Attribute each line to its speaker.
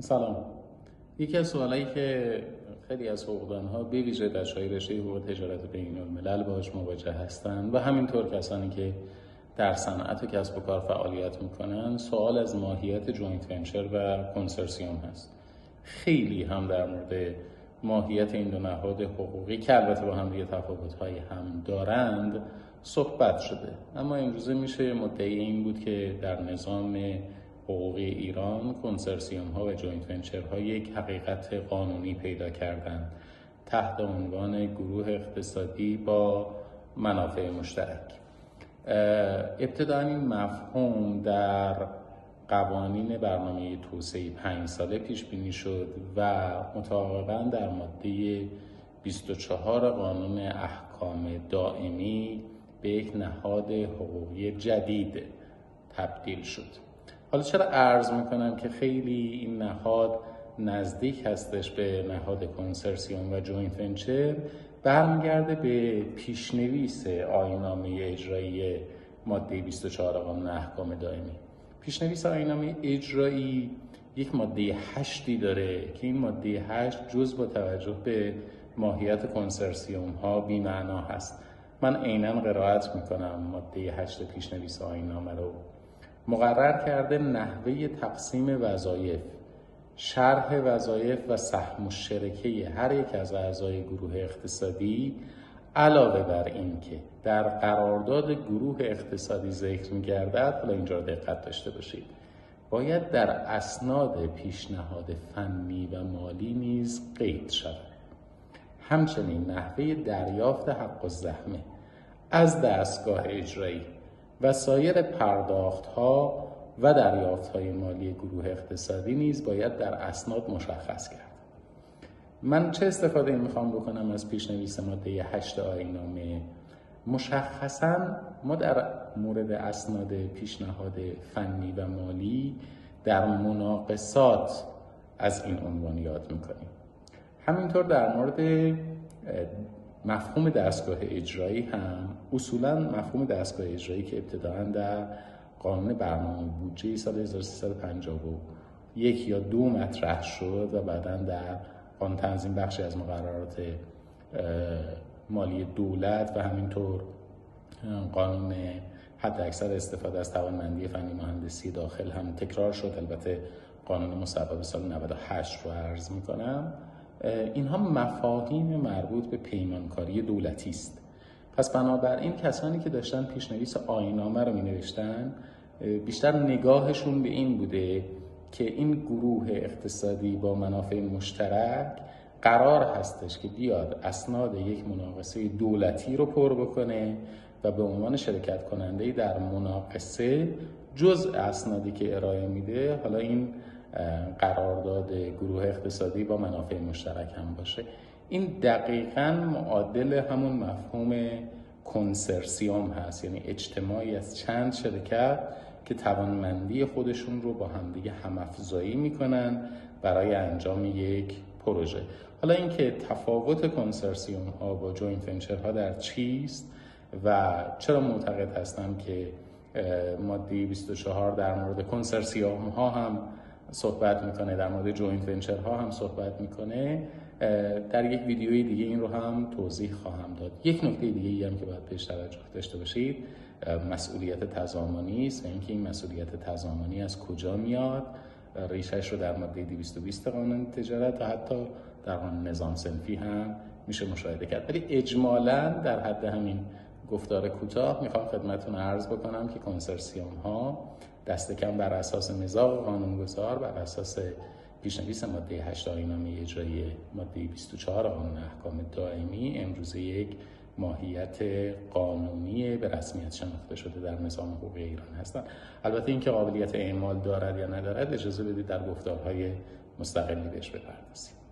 Speaker 1: سلام. یکی از سوالایی که خیلی از حقوقدان ها به ویژه در رشته حقوق تجارت بین الملل باهاش مواجه هستند و همینطور کسانی که در صنعت و کسب و کار فعالیت می‌کنن سوال از ماهیت joint venture و کنسرسیوم هست. خیلی هم در مورد ماهیت این دو نهاد حقوقی که البته با هم دیگه تفاوت‌های هم دارند صحبت شده. اما امروزه میشه مدعی این بود که در نظام حقوقی ایران کنسرسیوم ها و joint venture ها یک حقیقت قانونی پیدا کردند تحت عنوان گروه اقتصادی با منافع مشترک. ابتدا این مفهوم در قوانین برنامه توسعه پنج ساله پیش بینی شد و متعاقبا در ماده 24 قانون احکام دائمی به یک نهاد حقوقی جدید تبدیل شد. حالا چرا عرض می‌کنم که خیلی این نهاد نزدیک هستش به نهاد کنسرسیوم و joint venture؟ برمیگرده به پیشنویس آیین‌نامه اجرایی ماده 24 قانون احکام دائمی. پیشنویس آیین‌نامه اجرایی یک ماده هشتی داره که این ماده هشت جز با توجه به ماهیت کنسرسیوم ها بیمعنا هست. من عینا قرائت می‌کنم ماده هشت پیشنویس آینامه رو. مقرر کرده نحوه تقسیم وظایف شرح وظایف و سهم و شرکه هر یک از اعضای گروه اقتصادی علاوه بر این که در قرارداد گروه اقتصادی ذکر می گردد حالا اینجا دقت داشته باشید. باید در اسناد پیشنهاد فنی و مالی نیز قید شود. همچنین نحوه دریافت حق و زحمه از دستگاه اجرایی و سایر پرداخت ها و دریافت های مالی گروه اقتصادی نیز باید در اسناد مشخص کرد. من چه استفاده می‌خوام بکنم از پیشنویس ماده 8 آینامه مشخصا ما در مورد اسناد پیشنهاد فنی و مالی در مناقصات از این عنوان یاد می‌کنیم. همینطور در مورد مفهوم دستگاه اجرایی هم اصولا مفهوم دستگاه اجرایی که ابتداعا در قانون برنامه بودجه سال 1351 یا دو مطرح شد و بعدا در قانون تنظیم بخشی از مقررات مالی دولت و همینطور قانون حد اکثر استفاده از توانمندی فنی مهندسی داخل هم تکرار شد. البته قانون مصوب سال 98 رو عرض می‌کنم. اینها مفاهیم مربوط به پیمانکاری دولتی است. پس بنابراین کسانی که داشتن پیشنویس آینامه رو می نوشتن بیشتر نگاهشون به این بوده که این گروه اقتصادی با منافع مشترک قرار هستش که بیاد اسناد یک مناقصه دولتی رو پر بکنه و به عنوان شرکت کننده در مناقصه جز اسنادی که ارائه میده حالا این قرارداد گروه اقتصادی با منافع مشترک هم باشه. این دقیقا معادل همون مفهوم کنسرسیوم هست. یعنی اجتماعی از چند شرکت که توانمندی خودشون رو با همدیگه همافزایی می‌کنن برای انجام یک پروژه. حالا اینکه تفاوت کنسرسیوم ها با joint venture ها در چیست و چرا معتقد هستم که ماده 24 در مورد کنسرسیوم ها هم صحبت می‌کنه در مورد joint venture ها هم صحبت می‌کنه. در یک ویدیوی دیگه این رو هم توضیح خواهم داد. یک نکته دیگه ای هم که باید بهش توجه داشته باشید مسئولیت تضامنی است. و اینکه این مسئولیت تضامنی از کجا میاد؟ ریشش رو در ماده 220 قانون تجارت و حتی در قانون نظام صنفی هم میشه مشاهده کرد. ولی اجمالا در حد همین گفتار کوتاه می‌خوام خدمتتون عرض بکنم که کنسرسیوم ها دست کم بر اساس مزاق قانونگذار بر اساس پیشنویس ماده 8 آینامه اجرایی ماده 24 قانون احکام دائمی امروزه یک ماهیت قانونی به رسمیت شناخته شده در نظام حقوقی ایران هستند. البته اینکه قابلیت اعمال دارد یا ندارد اجازه بدید در گفتارهای مستقلی بهش بپردازیم.